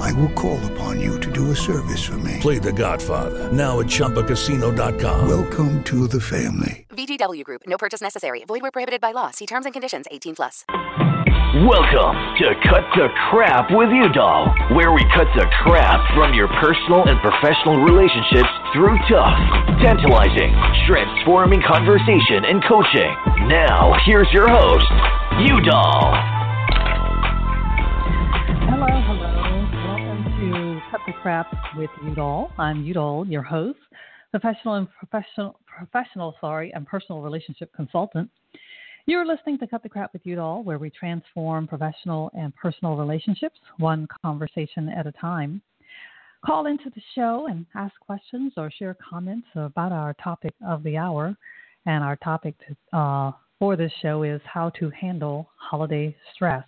I will call upon you to do a service for me. Play The Godfather now at ChumbaCasino.com. Welcome to the family. VGW Group. No purchase necessary. Void where prohibited by law. See terms and conditions. 18 plus. Welcome to Cut the Crap with Udall, where we cut the crap from your personal and professional relationships through tough, tantalizing, transforming conversation and coaching. Now, here's your host, Udall. Hello, the with Udall. I'm Udall, your host, professional and professional, professional, sorry, and personal relationship consultant. You're listening to Cut the Crap with Udall, where we transform professional and personal relationships one conversation at a time. Call into the show and ask questions or share comments about our topic of the hour. And our topic to, uh, for this show is how to handle holiday stress.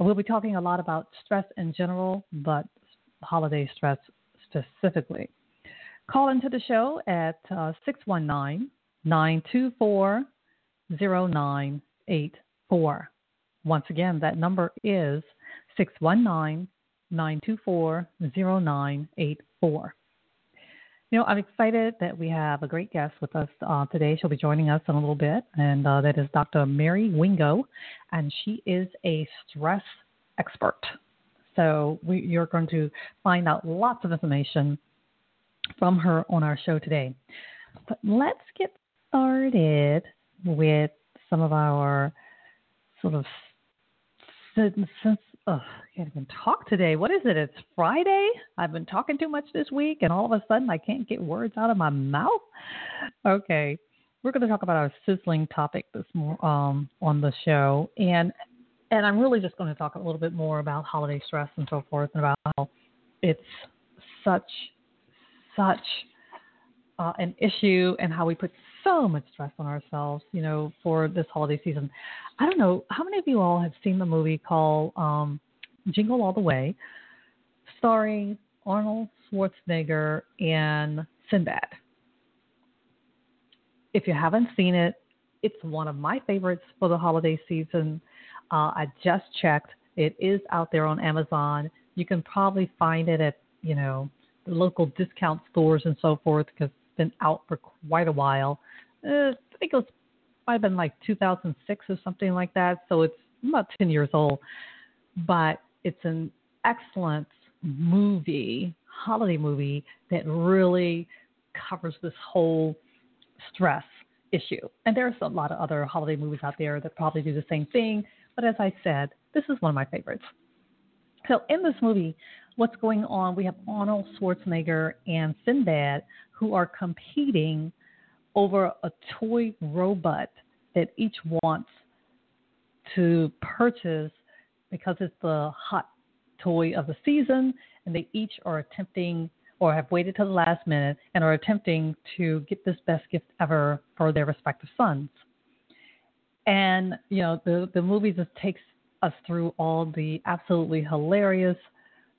We'll be talking a lot about stress in general, but holiday stress specifically. Call into the show at uh, 619 924 0984. Once again, that number is 619 924 0984. You know, I'm excited that we have a great guest with us uh, today. She'll be joining us in a little bit, and uh, that is Dr. Mary Wingo, and she is a stress expert. So we, you're going to find out lots of information from her on our show today. But let's get started with some of our sort of since, oh, I can't even talk today. What is it? It's Friday. I've been talking too much this week, and all of a sudden I can't get words out of my mouth. Okay, we're going to talk about our sizzling topic this um, on the show, and and I'm really just going to talk a little bit more about holiday stress and so forth, and about how it's such such uh, an issue and how we put so much stress on ourselves, you know, for this holiday season. I don't know how many of you all have seen the movie called um, Jingle All the Way, starring Arnold Schwarzenegger and Sinbad. If you haven't seen it, it's one of my favorites for the holiday season. Uh, I just checked; it is out there on Amazon. You can probably find it at you know local discount stores and so forth because it's been out for quite a while. Uh, I think it was might have been like 2006 or something like that. So it's about 10 years old, but it's an excellent movie, holiday movie that really covers this whole stress issue. And there's a lot of other holiday movies out there that probably do the same thing. But as I said, this is one of my favorites. So in this movie, what's going on? We have Arnold Schwarzenegger and Sinbad who are competing over a toy robot that each wants to purchase because it's the hot toy of the season, and they each are attempting or have waited till the last minute and are attempting to get this best gift ever for their respective sons. And you know, the the movie just takes us through all the absolutely hilarious,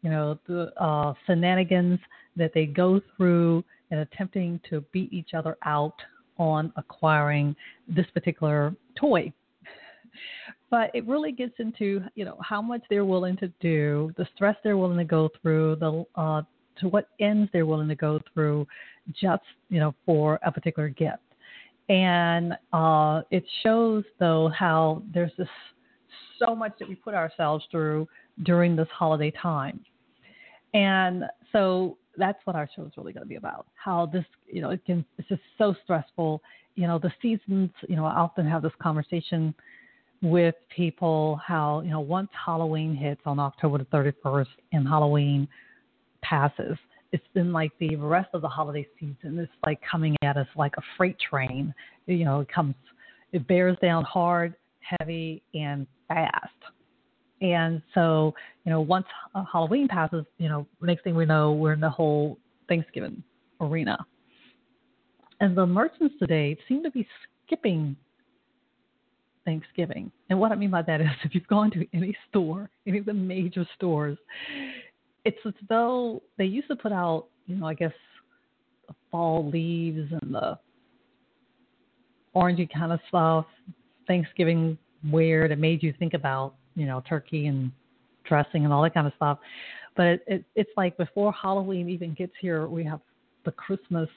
you know, the uh, shenanigans that they go through in attempting to beat each other out on acquiring this particular toy. But it really gets into you know how much they're willing to do, the stress they're willing to go through, the uh, to what ends they're willing to go through, just you know for a particular gift. And uh, it shows though how there's this so much that we put ourselves through during this holiday time. And so that's what our show is really going to be about. How this, you know, it can, it's just so stressful. You know, the seasons, you know, I often have this conversation with people how, you know, once Halloween hits on October the 31st and Halloween passes, it's been like the rest of the holiday season is like coming at us like a freight train. You know, it comes, it bears down hard, heavy, and fast. And so, you know, once uh, Halloween passes, you know, next thing we know, we're in the whole Thanksgiving arena. And the merchants today seem to be skipping Thanksgiving. And what I mean by that is if you've gone to any store, any of the major stores, it's as though they used to put out, you know, I guess the fall leaves and the orangey kind of stuff, Thanksgiving wear that made you think about, you know, turkey and dressing and all that kind of stuff. But it, it, it's like before Halloween even gets here, we have the Christmas.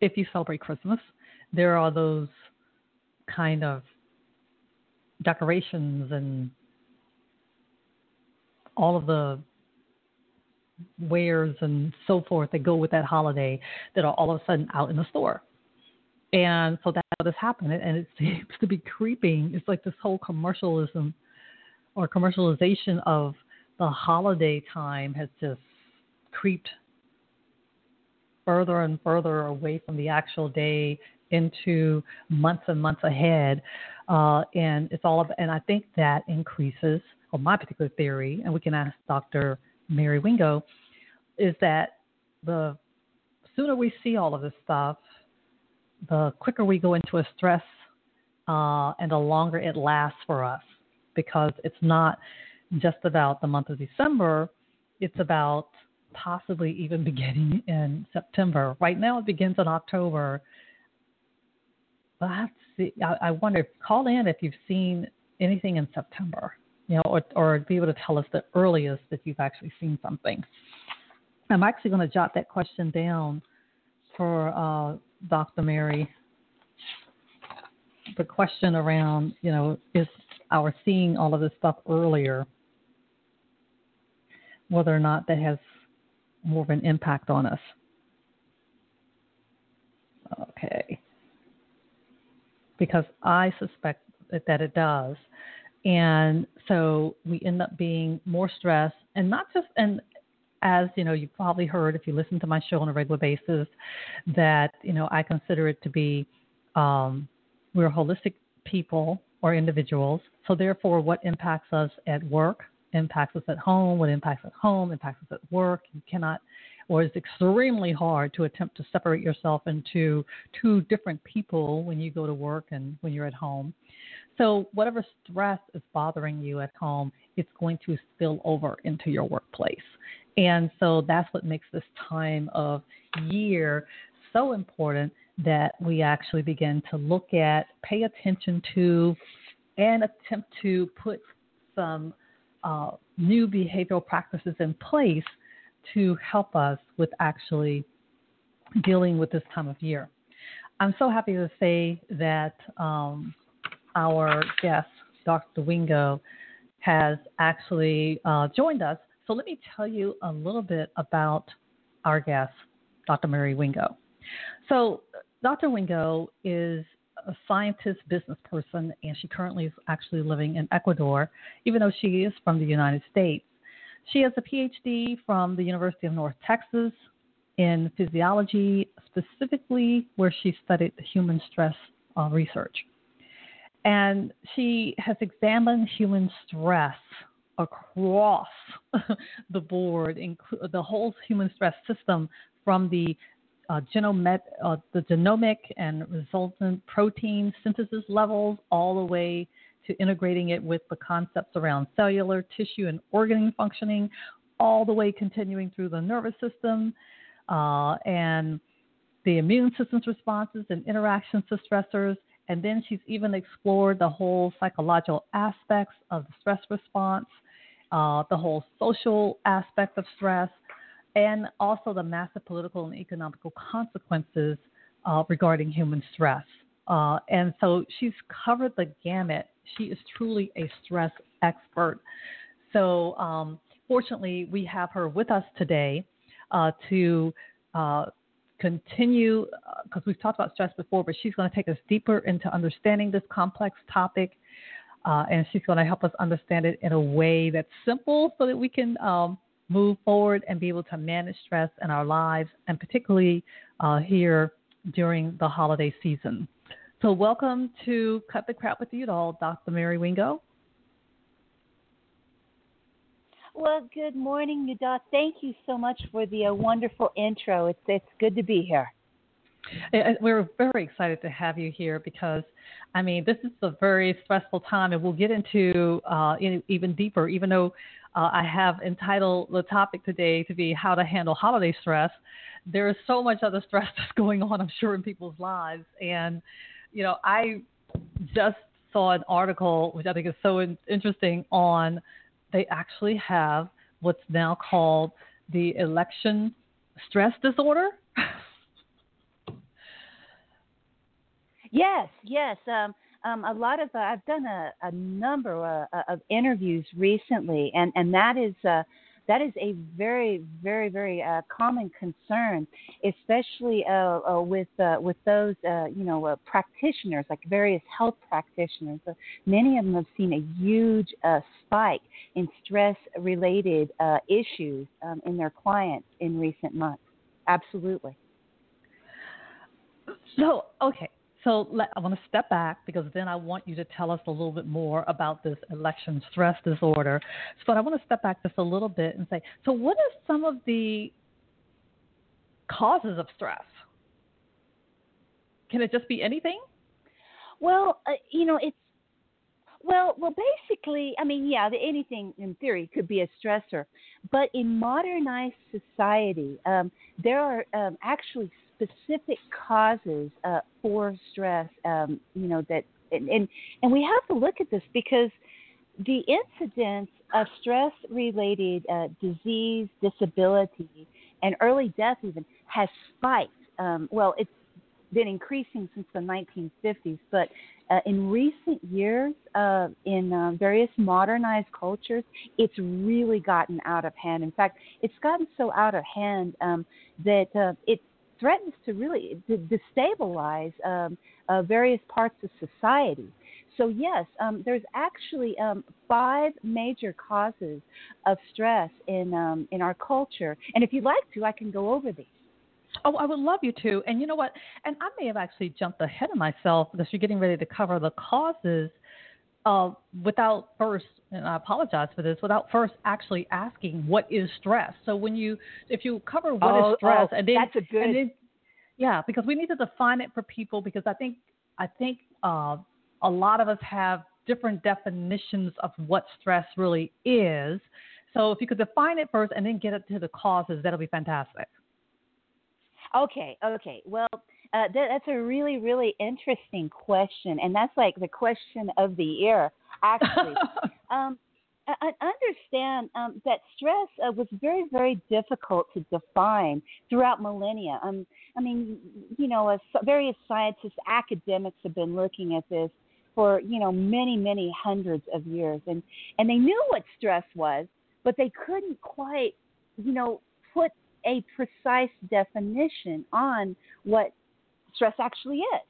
If you celebrate Christmas, there are those kind of decorations and all of the wares and so forth that go with that holiday that are all of a sudden out in the store. And so that's has happened. And it seems to be creeping. It's like this whole commercialism or commercialization of the holiday time has just creeped further and further away from the actual day into months and months ahead. Uh, and it's all about, and I think that increases, or my particular theory, and we can ask Dr. Mary Wingo, is that the sooner we see all of this stuff, the quicker we go into a stress uh, and the longer it lasts for us because it's not just about the month of December, it's about possibly even beginning in September. Right now it begins in October. But I have to see, I, I wonder, call in if you've seen anything in September, you know, or, or be able to tell us the earliest that you've actually seen something. I'm actually going to jot that question down for uh, Dr. Mary. The question around, you know, is our seeing all of this stuff earlier, whether or not that has more of an impact on us. Okay. Because I suspect that it does. And so we end up being more stressed and not just, and as you know, you've probably heard if you listen to my show on a regular basis, that you know I consider it to be um, we're holistic people or individuals. So therefore, what impacts us at work impacts us at home. What impacts at home impacts us at work. You cannot, or it's extremely hard to attempt to separate yourself into two different people when you go to work and when you're at home. So whatever stress is bothering you at home, it's going to spill over into your workplace. And so that's what makes this time of year so important that we actually begin to look at, pay attention to, and attempt to put some uh, new behavioral practices in place to help us with actually dealing with this time of year. I'm so happy to say that um, our guest, Dr. Wingo, has actually uh, joined us so let me tell you a little bit about our guest, Dr. Mary Wingo. So Dr. Wingo is a scientist, business person, and she currently is actually living in Ecuador, even though she is from the United States. She has a PhD from the University of North Texas in physiology, specifically where she studied human stress uh, research. And she has examined human stress across the board, inclu- the whole human stress system from the uh, uh, the genomic and resultant protein synthesis levels all the way to integrating it with the concepts around cellular, tissue, and organ functioning, all the way continuing through the nervous system uh, and the immune system's responses and interactions to stressors. And then she's even explored the whole psychological aspects of the stress response uh, the whole social aspect of stress, and also the massive political and economical consequences uh, regarding human stress. Uh, and so she's covered the gamut. She is truly a stress expert. So, um, fortunately, we have her with us today uh, to uh, continue, because uh, we've talked about stress before, but she's going to take us deeper into understanding this complex topic uh, and she's going to help us understand it in a way that's simple so that we can um, move forward and be able to manage stress in our lives, and particularly uh, here during the holiday season. So, welcome to Cut the Crap with Udall, Dr. Mary Wingo. Well, good morning, Udall. Thank you so much for the uh, wonderful intro. It's it's good to be here. We're very excited to have you here because, I mean, this is a very stressful time, and we'll get into uh, even deeper. Even though uh, I have entitled the topic today to be how to handle holiday stress, there is so much other stress that's going on, I'm sure, in people's lives. And, you know, I just saw an article which I think is so in- interesting on they actually have what's now called the election stress disorder. Yes, yes. Um, um, a lot of uh, I've done a, a number uh, of interviews recently, and and that is uh, that is a very very very uh, common concern, especially uh, uh, with uh, with those uh, you know uh, practitioners like various health practitioners. Many of them have seen a huge spike in stress related uh, issues um, in their clients in recent months. Absolutely. So okay, so let, I want to step back because then I want you to tell us a little bit more about this election stress disorder. But I want to step back just a little bit and say, so what are some of the causes of stress? Can it just be anything? Well, uh, you know, it's well, well, basically, I mean, yeah, anything in theory could be a stressor, but in modernized society, um, there are um, actually specific causes uh, for stress. Um, you know that, and, and and we have to look at this because the incidence of stress-related uh, disease, disability, and early death even has spiked. Um, well, it's been increasing since the 1950s, but uh, in recent years, uh, in uh, various modernized cultures, it's really gotten out of hand. In fact, it's gotten so out of hand um, that uh, it threatens to really destabilize um, uh, various parts of society. So yes, um, there's actually um, five major causes of stress in um, in our culture, and if you'd like to, I can go over these. Oh, I would love you to. And you know what? And I may have actually jumped ahead of myself because you're getting ready to cover the causes uh, without first, and I apologize for this, without first actually asking what is stress. So when you, if you cover what oh, is stress, oh, and then that's a good, then, yeah, because we need to define it for people because I think I think uh, a lot of us have different definitions of what stress really is. So if you could define it first and then get it to the causes, that'll be fantastic. Okay, okay. Well, uh, that, that's a really, really interesting question, and that's like the question of the year, actually. um, I understand um, that stress uh, was very, very difficult to define throughout millennia. Um, I mean, you know, uh, various scientists, academics have been looking at this for you know many, many hundreds of years, and and they knew what stress was, but they couldn't quite, you know, put a precise definition on what stress actually is.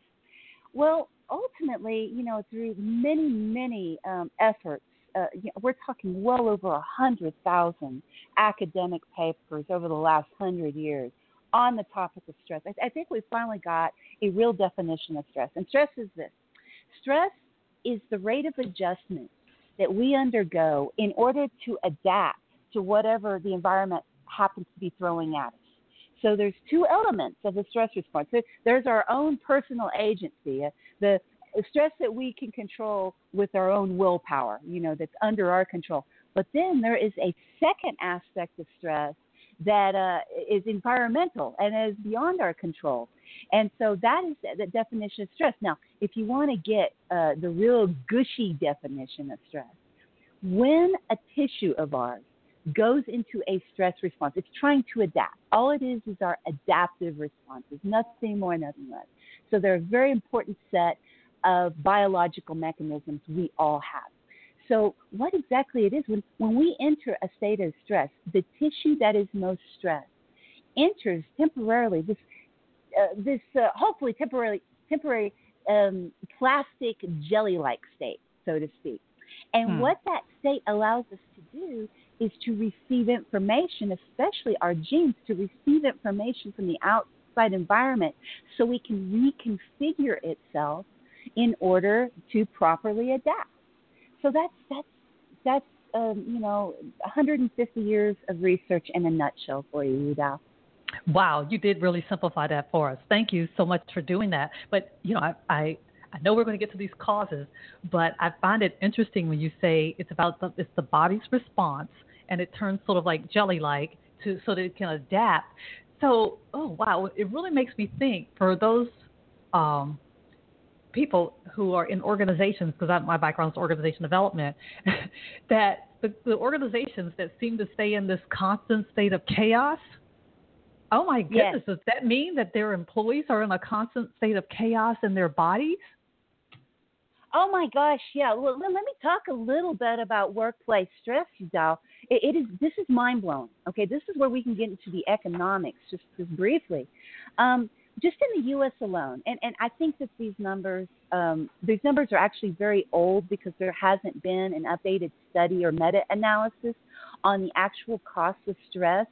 Well, ultimately, you know, through many, many um, efforts, uh, you know, we're talking well over a hundred thousand academic papers over the last hundred years on the topic of stress. I, I think we finally got a real definition of stress. And stress is this: stress is the rate of adjustment that we undergo in order to adapt to whatever the environment happens to be throwing at us. So there's two elements of the stress response. There's our own personal agency, uh, the stress that we can control with our own willpower, you know, that's under our control. But then there is a second aspect of stress that uh, is environmental and is beyond our control. And so that is the definition of stress. Now, if you want to get uh, the real gushy definition of stress, when a tissue of ours goes into a stress response. It's trying to adapt. All it is is our adaptive responses, nothing more, nothing less. So they're a very important set of biological mechanisms we all have. So what exactly it is when, when we enter a state of stress, the tissue that is most stressed enters temporarily this uh, this uh, hopefully temporarily temporary um, plastic jelly-like state, so to speak. And hmm. what that state allows us to do is to receive information, especially our genes, to receive information from the outside environment so we can reconfigure itself in order to properly adapt. So that's that's that's um, you know 150 years of research in a nutshell for you, Udall. Wow, you did really simplify that for us. Thank you so much for doing that. But you know, I, I I know we're going to get to these causes, but I find it interesting when you say it's about the, it's the body's response and it turns sort of like jelly-like to so that it can adapt. So, oh wow, it really makes me think for those um, people who are in organizations, because my background is organization development, that the, the organizations that seem to stay in this constant state of chaos. Oh my goodness, yes. does that mean that their employees are in a constant state of chaos in their bodies? Oh my gosh, yeah. Well, let me talk a little bit about workplace stress, Udall. It, it is this is mind blowing. Okay, this is where we can get into the economics just just briefly. Um, just in the U.S. alone, and, and I think that these numbers um, these numbers are actually very old because there hasn't been an updated study or meta analysis on the actual cost of stress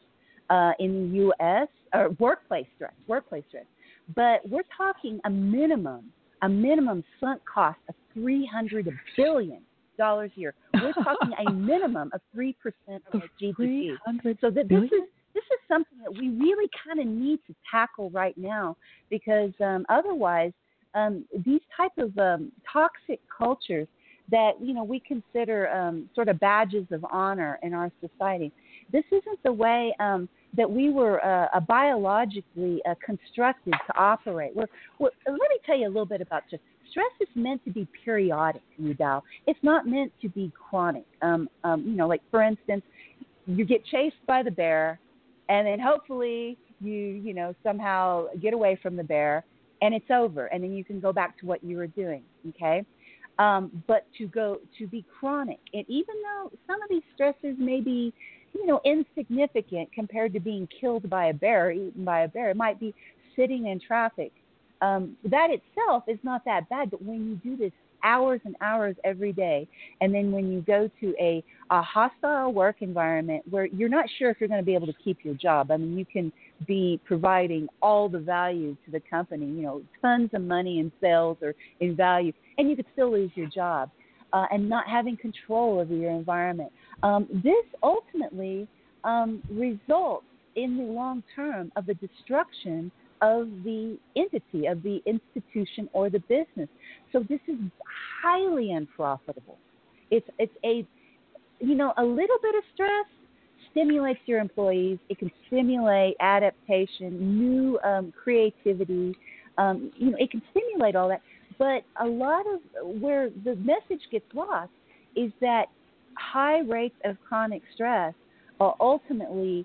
uh, in the U.S. or workplace stress, workplace stress. But we're talking a minimum, a minimum sunk cost of three hundred billion dollars a year. We're talking a minimum of three percent of our GDP. So that this is this is something that we really kind of need to tackle right now because um, otherwise, um, these type of um, toxic cultures that you know we consider um, sort of badges of honor in our society. This isn't the way um, that we were uh, biologically uh, constructed to operate. We're, we're, let me tell you a little bit about just stress is meant to be periodic, Udall. It's not meant to be chronic. Um, um, you know, like for instance, you get chased by the bear and then hopefully you you know somehow get away from the bear and it's over and then you can go back to what you were doing okay um, but to go to be chronic and even though some of these stresses may be you know insignificant compared to being killed by a bear eaten by a bear it might be sitting in traffic um, that itself is not that bad but when you do this hours and hours every day. And then when you go to a, a hostile work environment where you're not sure if you're going to be able to keep your job, I mean, you can be providing all the value to the company, you know, tons of money in sales or in value, and you could still lose your job. Uh, and not having control over your environment. Um, this ultimately um, results in the long term of the destruction of the entity, of the institution or the business. So this is highly unprofitable. It's it's a you know a little bit of stress stimulates your employees. It can stimulate adaptation, new um, creativity. Um, you know, it can stimulate all that. But a lot of where the message gets lost is that high rates of chronic stress are ultimately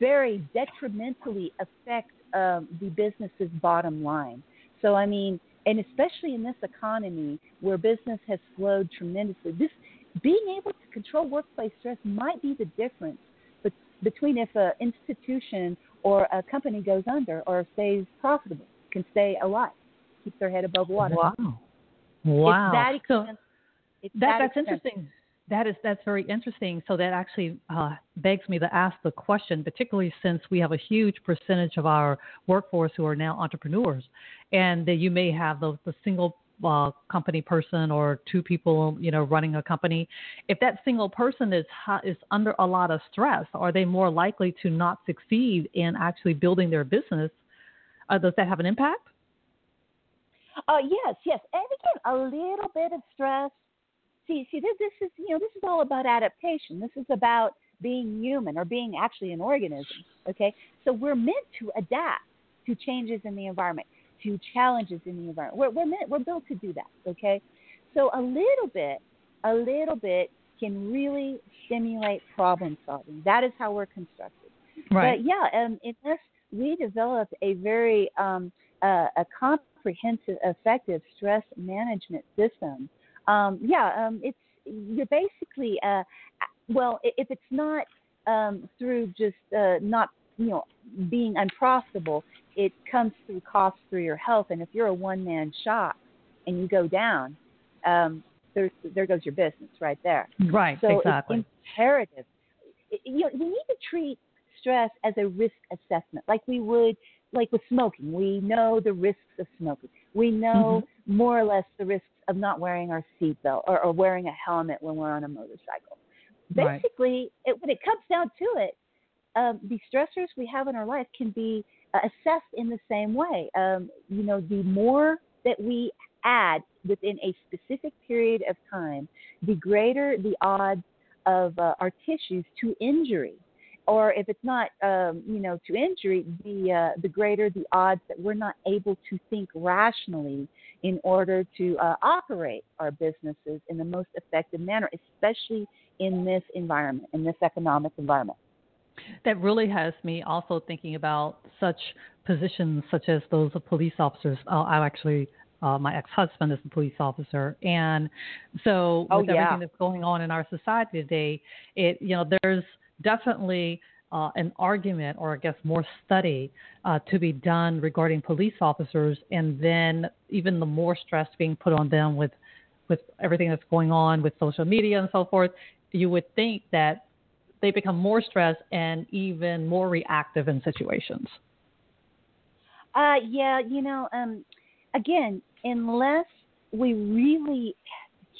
very detrimentally affect um, the business's bottom line. So, I mean, and especially in this economy where business has slowed tremendously, this being able to control workplace stress might be the difference but, between if an institution or a company goes under or stays profitable, can stay alive, keep their head above water. Wow. Wow. It's that, so it's that, that that's interesting. That is that's very interesting. So that actually uh, begs me to ask the question, particularly since we have a huge percentage of our workforce who are now entrepreneurs, and that you may have the, the single uh, company person or two people, you know, running a company. If that single person is is under a lot of stress, are they more likely to not succeed in actually building their business? Uh, does that have an impact? Uh, yes, yes. And again, a little bit of stress see, see, this, this is you know this is all about adaptation. This is about being human or being actually an organism. Okay, so we're meant to adapt to changes in the environment, to challenges in the environment. We're we're meant, we're built to do that. Okay, so a little bit, a little bit can really stimulate problem solving. That is how we're constructed. Right. But yeah, um, unless we develop a very um, uh, a comprehensive, effective stress management system um, yeah, um, it's you're basically uh, well, if it's not um, through just uh, not you know being unprofitable, it comes through costs through your health. And if you're a one man shop and you go down, um, there's there goes your business right there. Right. So exactly. it's imperative. You know, we need to treat stress as a risk assessment, like we would like with smoking. We know the risks of smoking. We know mm-hmm. more or less the risks of not wearing our seatbelt or, or wearing a helmet when we're on a motorcycle. Basically, right. it, when it comes down to it, um, the stressors we have in our life can be uh, assessed in the same way. Um, you know, the more that we add within a specific period of time, the greater the odds of uh, our tissues to injury. Or if it's not, um, you know, to injury, the uh, the greater the odds that we're not able to think rationally in order to uh, operate our businesses in the most effective manner, especially in this environment, in this economic environment. That really has me also thinking about such positions such as those of police officers. Uh, I actually uh, my ex-husband is a police officer, and so oh, with yeah. everything that's going on in our society today, it you know there's definitely uh, an argument, or I guess more study, uh, to be done regarding police officers, and then even the more stress being put on them with with everything that's going on with social media and so forth. You would think that they become more stressed and even more reactive in situations. Uh, yeah, you know, um, again, unless we really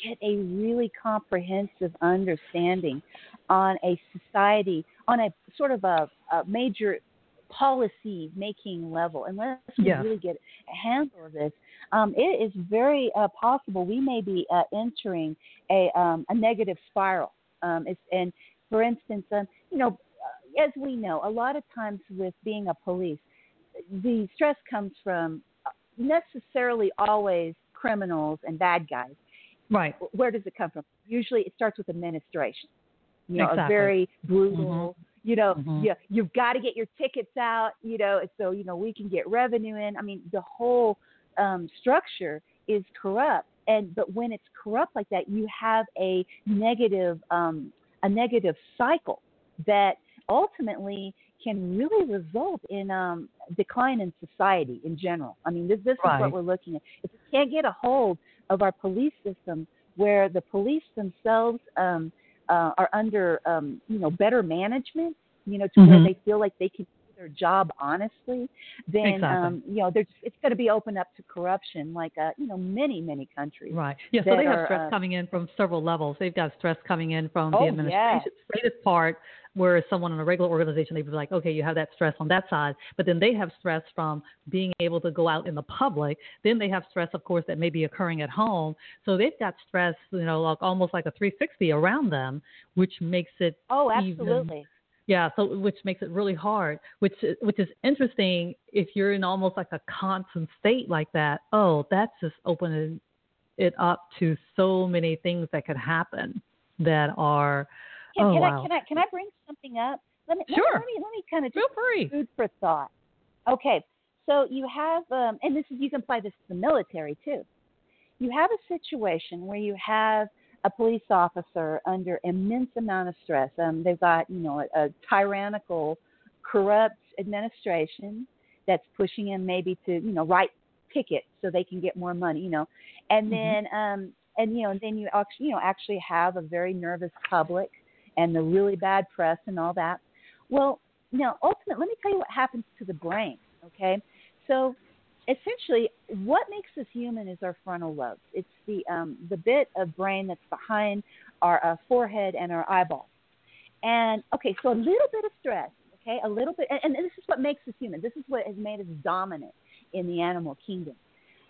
get a really comprehensive understanding on a society, on a sort of a, a major policy making level, unless we Yeah. really get a handle of this, um, it is very uh, possible we may be uh, entering a, um, a negative spiral. Um, it's, and for instance, um, you know, uh, as we know, a lot of times with being a police, the stress comes from uh, necessarily always criminals and bad guys. Right. Where does it come from? Usually, it starts with administration. You know, a Exactly. very brutal. You know, Mhm. yeah, you've got to get your tickets out. You know, so you know we can get revenue in. I mean, the whole um, structure is corrupt. And but when it's corrupt like that, you have a negative um, a negative cycle that ultimately can really result in um, decline in society in general. I mean, this, this is what we're looking at. If we can't get a hold of our police system, where the police themselves um, uh, are under, um, you know, better management, you know, to where Mhm. they feel like they can their job honestly, then Exactly. um, you know, there's, it's going to be open up to corruption, like uh, you know, many many countries. Right. Yeah. So they have are, stress uh, coming in from several levels. They've got stress coming in from the Oh, the yeah. administrative part, where someone in a regular organization they'd be like, okay, you have that stress on that side, but then they have stress from being able to go out in the public. Then they have stress, of course, that may be occurring at home. So they've got stress, you know, like almost like a 360 around them, which makes it Oh, even- absolutely. Yeah, so which makes it really hard. Which which is interesting if you're in almost like a constant state like that. Oh, that's just opening it up to so many things that could happen that are. Can, oh can wow! I can I can I bring something up? Let me let me- Sure. let me let me kind of Feel free. food for thought. Okay, so you have, um, and this is you can apply this to the military too. You have a situation where you have a police officer under immense amount of stress. Um, they've got you know a, a tyrannical, corrupt administration that's pushing him maybe to you know write tickets so they can get more money. You know, and Mhm. then um, and you know and then you actually you know actually have a very nervous public and the really bad press and all that. Well, now ultimately, let me tell you what happens to the brain. Okay, so essentially, what makes us human is our frontal lobes. It's the um, the bit of brain that's behind our uh, forehead and our eyeballs. And okay, so a little bit of stress. Okay, a little bit, and, and this is what makes us human. This is what has made us dominant in the animal kingdom.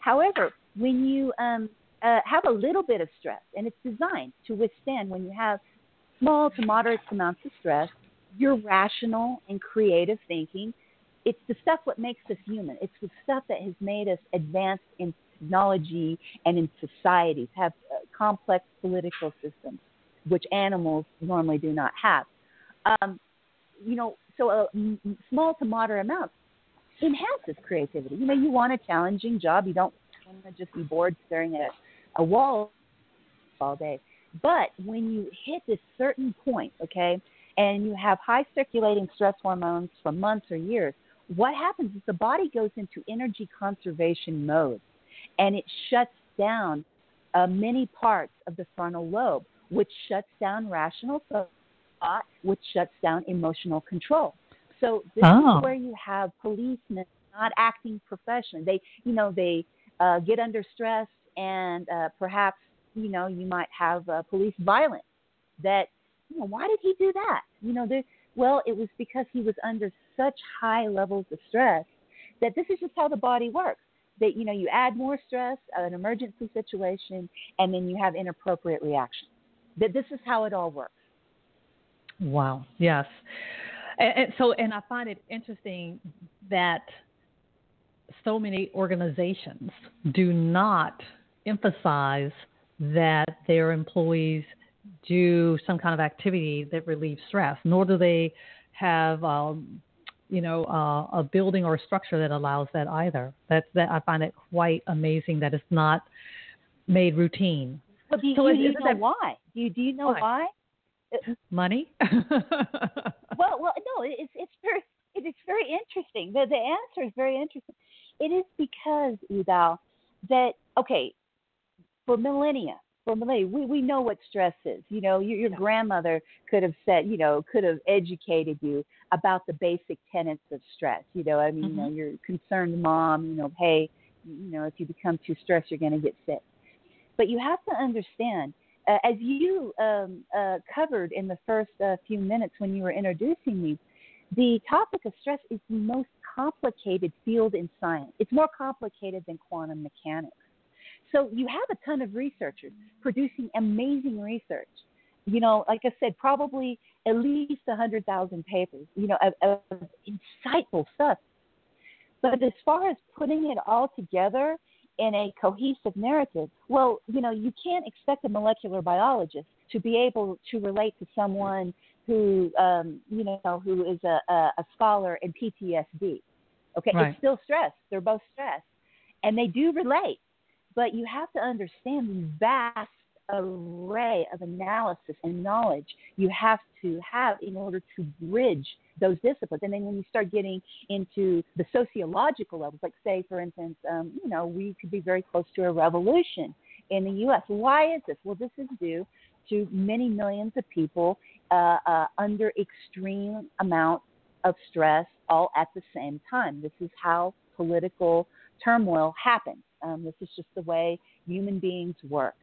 However, when you um, uh, have a little bit of stress, and it's designed to withstand when you have small to moderate amounts of stress, your rational and creative thinking. It's the stuff what makes us human. It's the stuff that has made us advance in technology and in societies, have uh, complex political systems, which animals normally do not have. Um, you know, so a m- small to moderate amount enhances creativity. You know, you want a challenging job. You don't want to just be bored staring at a wall all day. But when you hit this certain point, okay, and you have high circulating stress hormones for months or years, what happens is the body goes into energy conservation mode and it shuts down uh, many parts of the frontal lobe, which shuts down rational thought, which shuts down emotional control. So this Oh. is where you have policemen not acting professionally. They, you know, they uh, get under stress and uh, perhaps, you know, you might have uh, police violence that, you know, why did he do that? You know, there, Well, it was because he was under such high levels of stress that this is just how the body works. That you know, you add more stress, uh, an emergency situation, and then you have inappropriate reactions. That this is how it all works. Wow. Yes. And, and so, and I find it interesting that so many organizations do not emphasize that their employees do some kind of activity that relieves stress, nor do they have, um, you know, uh, a building or a structure that allows that either. That's that I find it quite amazing that it's not made routine. Well, do you, So do you know that- why? Do you do you know Why? why? Money. Well, well, no, it's it's very it is very interesting. The the answer is very interesting. It is because Udall that okay for millennia millennia we we know what stress is. You know, your your grandmother could have said you know could have educated you about the basic tenets of stress. You know, I mean, you know, your concerned mom. You know, hey, you know, if you become too stressed, you're going to get sick. But you have to understand uh, as you um, uh, covered in the first uh, few minutes when you were introducing me, the topic of stress is the most complicated field in science. It's more complicated than quantum mechanics. So you have a ton of researchers producing amazing research. You know, like I said, probably at least 100,000 papers, you know, of, of insightful stuff. But as far as putting it all together in a cohesive narrative, well, you know, you can't expect a molecular biologist to be able to relate to someone who, um, you know, who is a, a, a scholar in PTSD. Okay, Right. it's still stress. They're both stressed, and they do relate. But you have to understand the vast array of analysis and knowledge you have to have in order to bridge those disciplines. And then when you start getting into the sociological levels, like say, for instance, um, you know, we could be very close to a revolution in the U.S. Why is this? Well, this is due to many millions of people uh, uh, under extreme amounts of stress all at the same time. This is how political turmoil happens. Um, this is just the way human beings work.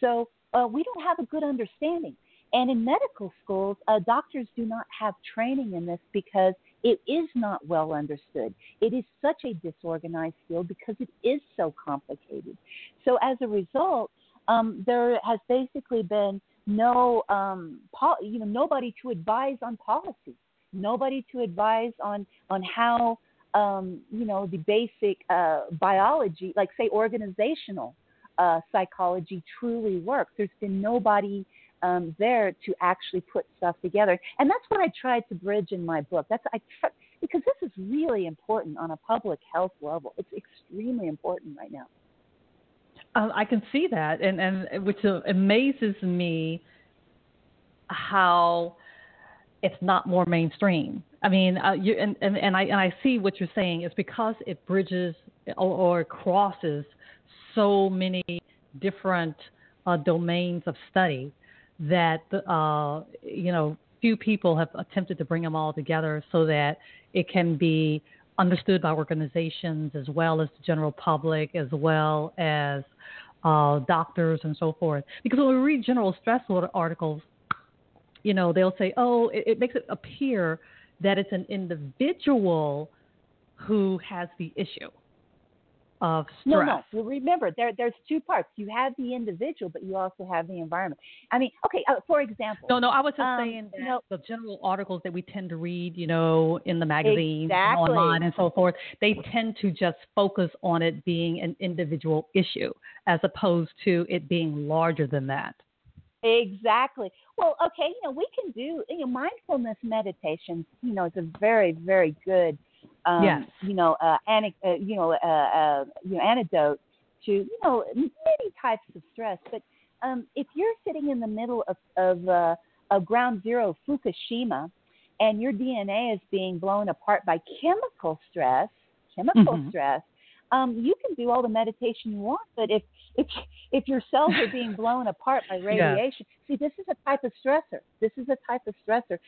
So uh, we don't have a good understanding. And in medical schools, uh, doctors do not have training in this because it is not well understood. It is such a disorganized field because it is so complicated. So as a result, um, there has basically been no, um, pol- you know, nobody to advise on policy, nobody to advise on on how, um, you know, the basic uh, biology, like say organizational uh, psychology, truly works. There's been nobody um, there to actually put stuff together, and that's what I tried to bridge in my book. That's I tr- because this is really important on a public health level. It's extremely important right now. Uh, I can see that, and and which amazes me how it's not more mainstream. I mean, uh, you and, and and I and I see what you're saying is because it bridges or, or crosses so many different uh, domains of study that uh, you know few people have attempted to bring them all together so that it can be understood by organizations as well as the general public as well as uh, doctors and so forth. Because when we read general stress articles, you know they'll say, "Oh, it, it makes it appear that it's an individual who has the issue of stress." No, no. Well, remember, there there's two parts. You have the individual, but you also have the environment. I mean, okay. Uh, for example, No, no, I was just Um, saying that no. the general articles that we tend to read, you know, in the magazines and Exactly. online and so forth, they tend to just focus on it being an individual issue as opposed to it being larger than that. Exactly. Well, okay, you know, we can do you know mindfulness meditation. You know, it's a very very good, um, Yes. you know, uh, uh, you know, uh, uh, you know, antidote to you know many types of stress. But um, if you're sitting in the middle of of, uh, of ground zero Fukushima, and your DNA is being blown apart by chemical stress, chemical Mhm. stress, um, you can do all the meditation you want, but if if if your cells are being blown apart by radiation, see, this is a type of stressor. This is a type of stressor,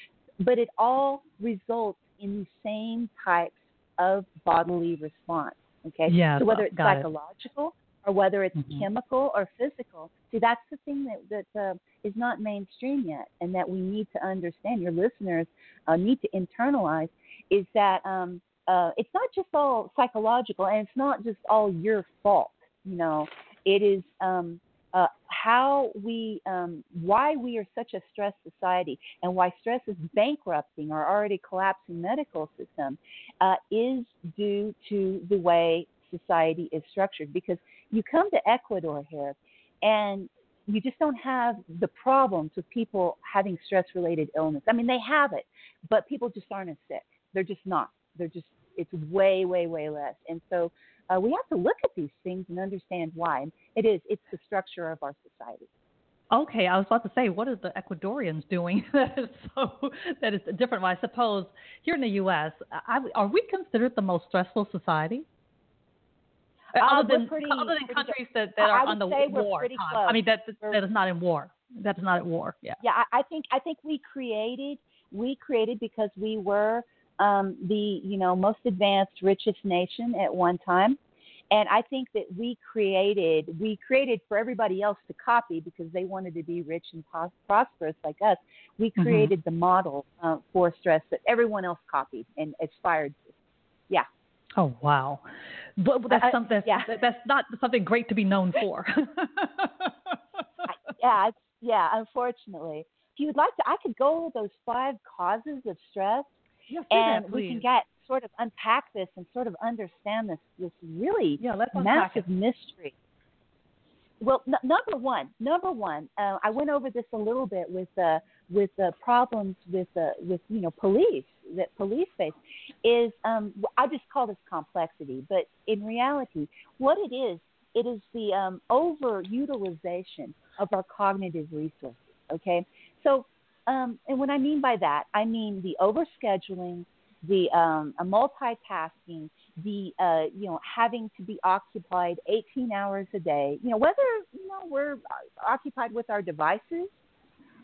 but it all results in the same types of bodily response. Okay, Yes, so whether it's got it. psychological or whether it's Mhm. chemical or physical, see, that's the thing that that uh, is not mainstream yet, and that we need to understand. Your listeners uh, need to internalize is that um, uh, it's not just all psychological and it's not just all your fault. You know, it is um, uh, how we, um, why we are such a stress society and why stress is bankrupting our already collapsing medical system uh, is due to the way society is structured. Because you come to Ecuador here and you just don't have the problems with people having stress related illness. I mean, they have it, but people just aren't as sick. They're just not. They're just, it's way, way, way less. And so uh, we have to look at these things and understand why. And It is, it's the structure of our society. Okay, I was about to say, what are the Ecuadorians doing that is so that is different? Well, I suppose here in the U.S., I, are we considered the most stressful society? Uh, other than pretty, other than countries that, that are on the war. I mean that that is not in war. That is not at war. Yeah. yeah I, I think i think we created we created because we were um, the you know most advanced richest nation at one time and i think that we created we created for everybody else to copy because they wanted to be rich and pos- prosperous like us we Mhm. created the model uh, for stress that everyone else copied and aspired to yeah Oh wow. But that's something that's, yeah. that's not something great to be known for. Yeah, it's, yeah. Unfortunately, if you would like to, I could go over those five causes of stress, yeah, and that, we can get sort of unpack this and sort of understand this this really yeah, massive it. mystery. Well, n- number one, number one, uh, I went over this a little bit with uh, with the problems with uh, with you know police that police face is um, I just call this complexity, but in reality, what it is, it is the um, overutilization of our cognitive resources. Okay, so um, and what I mean by that, I mean the overscheduling, the um, multitasking, the uh, you know having to be occupied 18 hours a day. You know whether you know we're occupied with our devices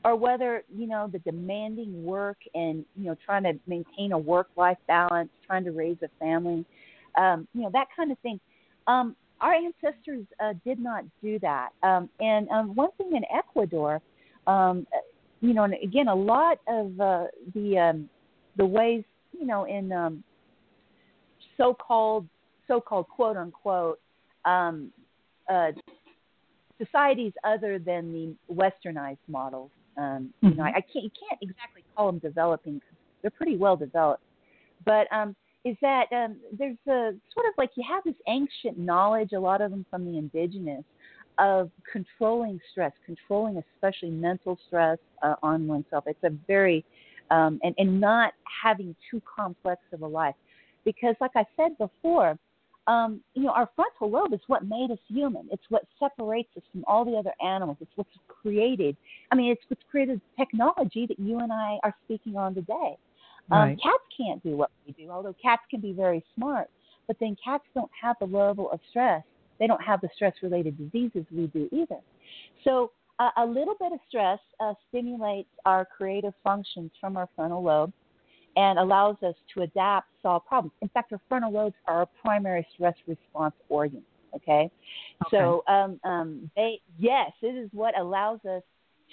or whether you know the demanding work and you know trying to maintain a work life balance, trying to raise a family, um, you know that kind of thing. Um, our ancestors uh, did not do that. Um, and um, one thing in Ecuador, um, you know, and again, a lot of uh, the um, the ways, you know, in um, so-called so-called quote unquote um, uh, societies other than the westernized models. Um, You know, I, I can't you can't exactly call them developing. They're pretty well developed, but um, is that um, there's a sort of like you have this ancient knowledge, a lot of them from the indigenous, of controlling stress, controlling especially mental stress uh, on oneself. It's a very um, and and not having too complex of a life, because like I said before, um, you know, our frontal lobe is what made us human. It's what separates us from all the other animals. It's what's created. I mean, it's what's created technology that you and I are speaking on today. Um, Right. Cats can't do what we do, although cats can be very smart. But then cats don't have the level of stress. They don't have the stress-related diseases we do either. So uh, a little bit of stress uh, stimulates our creative functions from our frontal lobe and allows us to adapt, solve problems. In fact, our frontal lobes are our primary stress response organ. Okay, okay. so um, um, they yes, it is what allows us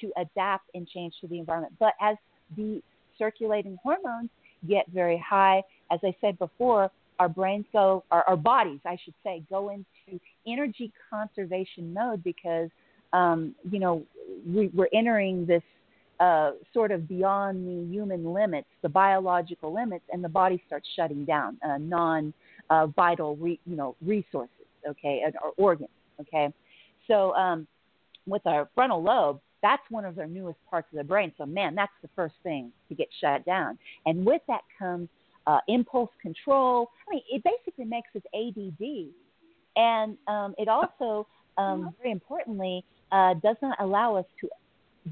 to adapt and change to the environment. But as the circulating hormones get very high, as I said before, our brains go, our, our bodies, I should say, go into energy conservation mode because um, you know we, we're entering this uh, sort of beyond the human limits, the biological limits, and the body starts shutting down uh, non-vital, re, you know, resources, okay, or organs, okay. So um, with our frontal lobe, that's one of our newest parts of the brain. So man, that's the first thing to get shut down, and with that comes uh, impulse control. I mean, it basically makes us ADD, and um, it also, um, very importantly, uh, does not allow us to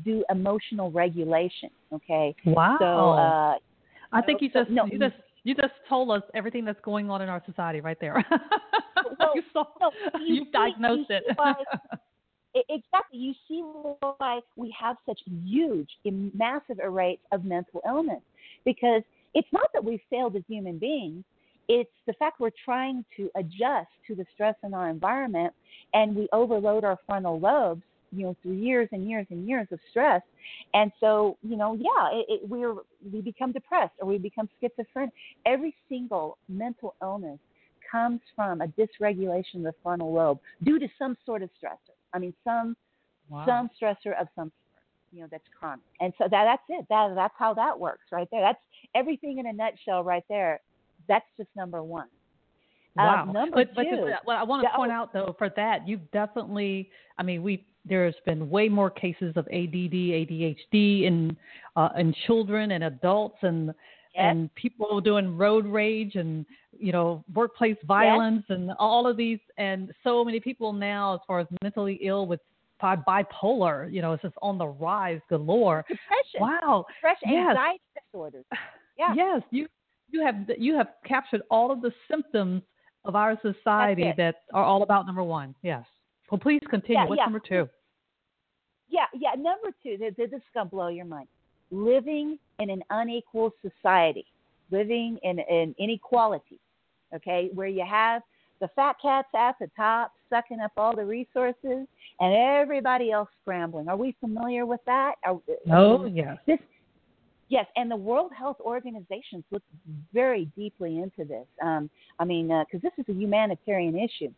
do emotional regulation. Okay, Wow. so uh, I think you so- just no, you just you just told us everything that's going on in our society right there. Well, you saw, no, you see- diagnosed you it. why- Exactly. You see why we have such huge, massive rates of mental illness because it's not that we've failed as human beings. It's the fact we're trying to adjust to the stress in our environment and we overload our frontal lobes, you know through years and years and years of stress and so you know yeah it, it, we're we become depressed or we become schizophrenic every single mental illness comes from a dysregulation of the frontal lobe due to some sort of stressor i mean some Wow. some stressor of some you know that's chronic and so that that's it that that's how that works right there that's everything in a nutshell right there that's just number one Wow. um, number but, but two, just, what I want to point oh. out though, for that, you've definitely, I mean, we there's been way more cases of ADD, ADHD in uh, in children and adults, and Yes. and people doing road rage and you know workplace violence and all of these, and so many people now, as far as mentally ill with bipolar, you know, it's just on the rise galore. depression Wow. depression Yes. anxiety disorders yeah Yes, you you have you have captured all of the symptoms of our society that are all about number one. Yes. Well, please continue. Yeah, What's yeah. number two? Yeah, yeah. Number two, th- th- this is gonna blow your mind. Living in an unequal society, living in, in inequality. Okay, where you have the fat cats at the top sucking up all the resources, and everybody else scrambling. Are we familiar with that? Are, Oh, yes. This, yes, and the World Health Organization looks very deeply into this. Um, I mean, because this is a humanitarian issue,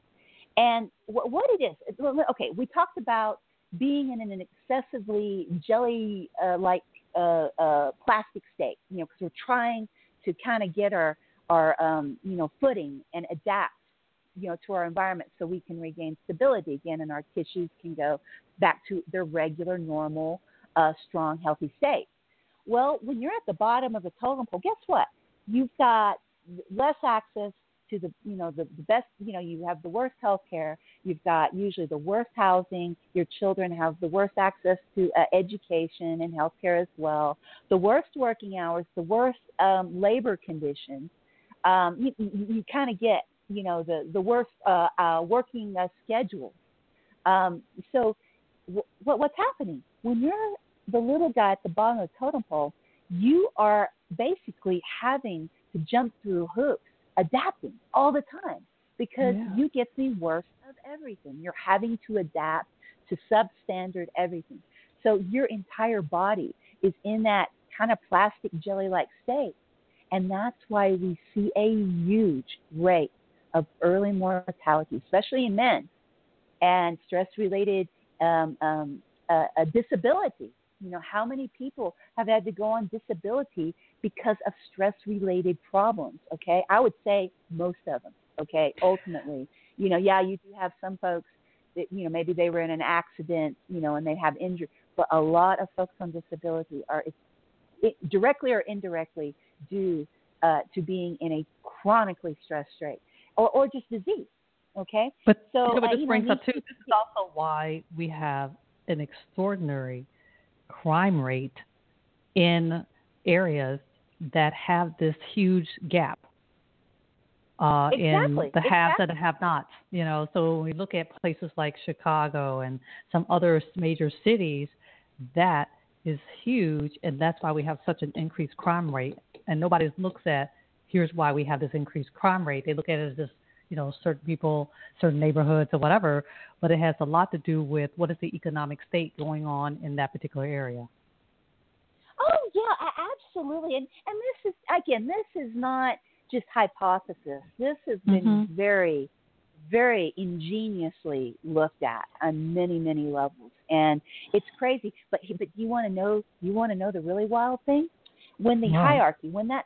and wh- what it is. Okay, we talked about being in an excessively jelly-like uh, uh, plastic state. You know, because we're trying to kind of get our our um, you know footing and adapt you know to our environment so we can regain stability again and our tissues can go back to their regular normal uh, strong healthy state. Well when you're at the bottom of the totem pole guess what? You've got less access to the you know the, the best you know you have the worst health care you've got usually the worst housing. Your children have the worst access to uh, education and health care as well. The worst working hours the worst um, labor conditions. Um, you, you, you kind of get you know the the worst uh, uh, working uh, schedules. Um, so w- what's happening when you're the little guy at the bottom of the totem pole? You are basically having to jump through hoops, adapting all the time because Yeah. you get the worst of everything. You're having to adapt to substandard everything. So your entire body is in that kind of plastic jelly-like state. And that's why we see a huge rate of early mortality, especially in men, and stress related um, um, uh, uh, disability. You know, how many people have had to go on disability because of stress related problems? Okay, I would say most of them. Okay, ultimately, you know, yeah, you do have some folks that, you know, maybe they were in an accident, you know, and they have injury, but a lot of folks on disability are it's, it, directly or indirectly due uh, to being in a chronically stressed state or, or just disease. Okay, But So, know, but uh, this know, brings up these- too. This is also why we have an extraordinary crime rate in areas that have this huge gap uh, Exactly, in the haves exactly. and the have-nots. You know, so when we look at places like Chicago and some other major cities, that is huge, and that's why we have such an increased crime rate. And nobody looks at here's why we have this increased crime rate. They look at it as just you know certain people, certain neighborhoods, or whatever. But it has a lot to do with what is the economic state going on in that particular area. Oh yeah, absolutely. And and this is again, this is not just hypothesis. This has been Mhm. very, very ingeniously looked at on many, many levels, and it's crazy. But but you want to know you want to know the really wild thing? When the Right. hierarchy, when that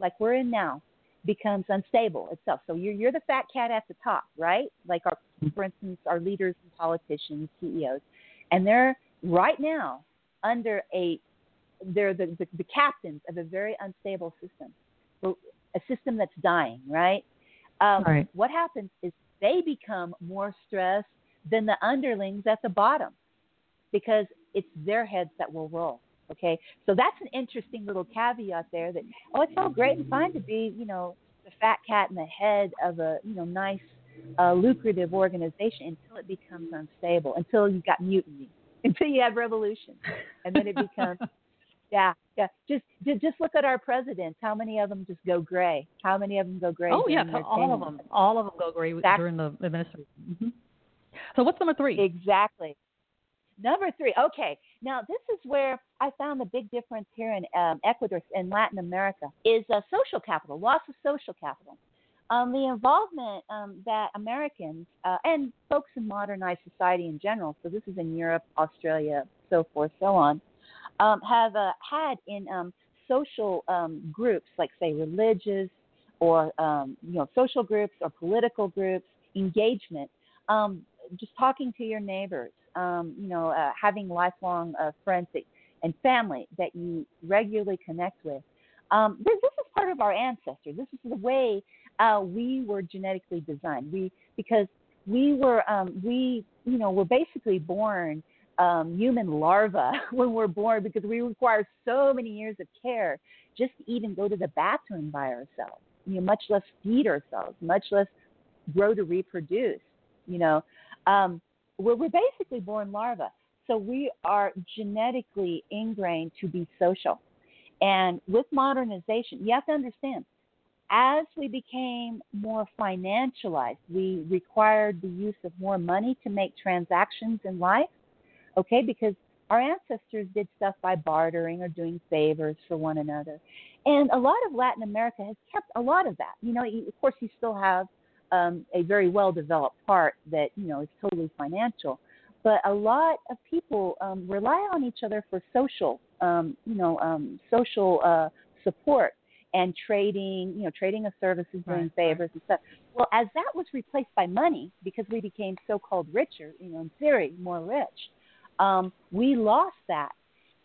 like we're in now, becomes unstable itself. So you're you're the fat cat at the top, right? Like our, for instance, our leaders and politicians, CEOs, and they're right now under a they're the, the, the captains of a very unstable system, a system that's dying, right? Um, Right. What happens is they become more stressed than the underlings at the bottom because it's their heads that will roll. Okay, so that's an interesting little caveat there. That oh, it's all great and fine to be, you know, the fat cat in the head of a you know nice, uh, lucrative organization until it becomes unstable, until you've got mutiny, until you have revolution, and then it becomes yeah, yeah. Just, just just look at our presidents. How many of them just go gray? How many of them go gray? Oh yeah, all of them. All of them go gray Exactly. during the administration. hmm So what's number three? Exactly. Number three. Okay. Now this is where I found the big difference here in um, Ecuador and Latin America is uh, social capital, loss of social capital. Um, the involvement um, that Americans uh, and folks in modernized society in general, so this is in Europe, Australia, so forth, so on, um, have uh, had in um, social um, groups, like say religious or you know social groups or political groups, engagement, just talking to your neighbors, you know, uh, having lifelong uh, friends that, and family that you regularly connect with. this, this is part of our ancestors. This is the way uh, we were genetically designed. We because we were um, we you know were basically born um, human larvae when we're born because we require so many years of care just to even go to the bathroom by ourselves. You know, much less feed ourselves, much less grow to reproduce. You know, um, we're, we're basically born larvae, so we are genetically ingrained to be social. And with modernization, you have to understand as we became more financialized, we required the use of more money to make transactions in life. Okay, because our ancestors did stuff by bartering or doing favors for one another. And a lot of Latin America has kept a lot of that. You know, of course, you still have um, a very well developed part that, you know, is totally financial. But a lot of people um, rely on each other for social, um, you know, um, social uh, support and trading, you know, trading of services, doing right, favors right. and stuff. Well, as that was replaced by money because we became so-called richer, you know, in theory, more rich, um, we lost that.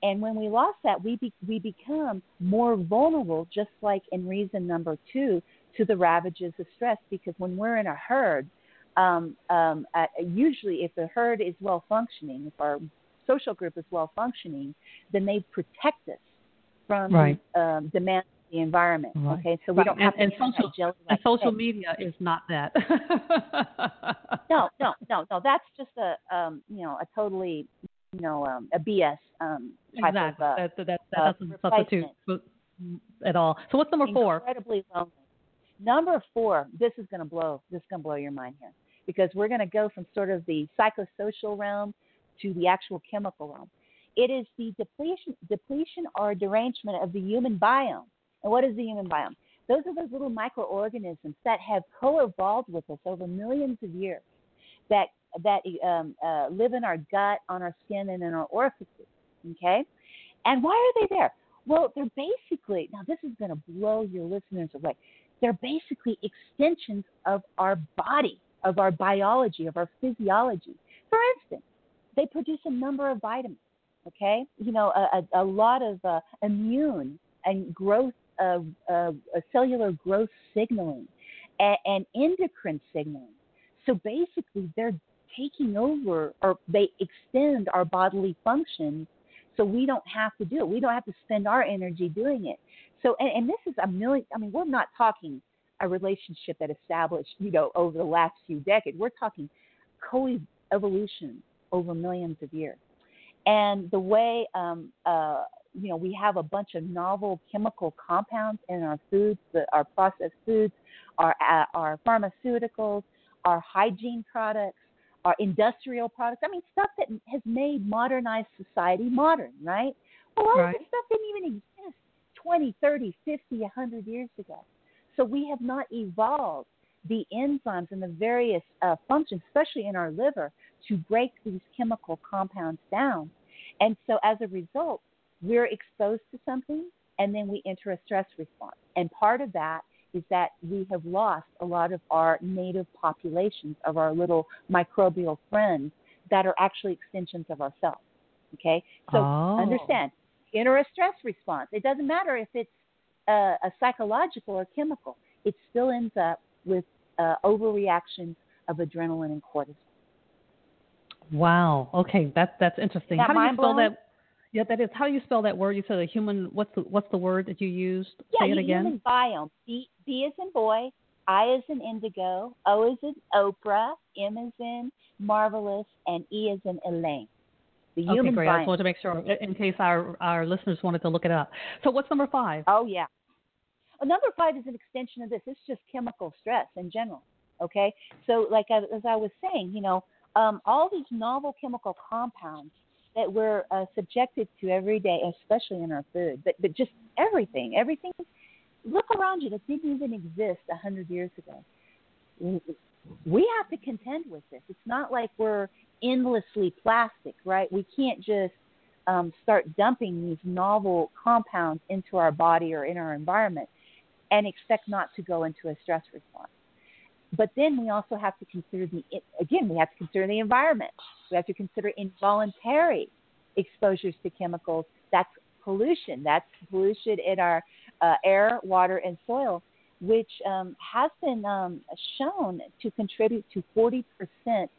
And when we lost that, we be, we become more vulnerable, just like in reason number two, to the ravages of stress. Because when we're in a herd, um, um, uh, usually if the herd is well functioning, if our social group is well functioning, then they protect us from right. um, demands of the environment. Right. Okay, so we right. don't have and, and social and social media is not that. no, no, no, no. That's just a um, you know a totally you know um, a BS um, type exactly. of uh, that, that, that, that uh, doesn't substitute at all. So what's number four? Incredibly lonely. Number four. This is going to blow. This is going to blow your mind here because we're going to go from sort of the psychosocial realm to the actual chemical realm. It is the depletion, depletion or derangement of the human biome. And what is the human biome? Those are those little microorganisms that have co-evolved with us over millions of years, that that um, uh, live in our gut, on our skin, and in our orifices. Okay, and why are they there? Well, they're basically now this is going to blow your listeners away. They're basically extensions of our body, of our biology, of our physiology. For instance, they produce a number of vitamins. Okay, you know, a, a, a lot of uh, immune and growth uh, uh, cellular growth signaling and, and endocrine signaling. So basically, they're taking over or they extend our bodily functions so we don't have to do it. We don't have to spend our energy doing it. So, and, and this is a million, I mean, we're not talking a relationship that established, you know, over the last few decades. We're talking co evolution over millions of years. And the way um, uh, you know, we have a bunch of novel chemical compounds in our foods, the, our processed foods, our, uh, our pharmaceuticals, our hygiene products, our industrial products. I mean, stuff that has made modernized society modern, right? Well, all right. this stuff didn't even exist 20, 30, 50, 100 years ago. So we have not evolved the enzymes and the various uh, functions, especially in our liver, to break these chemical compounds down. And so as a result, we're exposed to something and then we enter a stress response. And part of that is that we have lost a lot of our native populations of our little microbial friends that are actually extensions of ourselves. Okay? So oh. understand, enter a stress response. It doesn't matter if it's uh, a psychological or chemical, it still ends up with uh, overreactions of adrenaline and cortisol. Wow. Okay, that's that's interesting. That How do you spell blowing? that? Yeah, that is. How do you spell that word? You said a human. What's the what's the word that you used? Yeah, Say it again. human biome. B B is in boy, I is in indigo, O is in Oprah, M is in marvelous, and E is in Elaine. The okay, human great. I just wanted to make sure in case our our listeners wanted to look it up. So what's number five? Oh yeah. Well, number five is an extension of this. It's just chemical stress in general. Okay, so like as I was saying, you know, um, all these novel chemical compounds that we're uh, subjected to every day, especially in our food, but but just everything, everything. Look around you that didn't even exist a hundred years ago. We have to contend with this. It's not like we're endlessly plastic, right? We can't just um, start dumping these novel compounds into our body or in our environment and expect not to go into a stress response. But then we also have to consider the again we have to consider the environment. We have to consider involuntary exposures to chemicals. That's pollution. That's pollution in our uh, air, water, and soil, which um, has been um, shown to contribute to 40%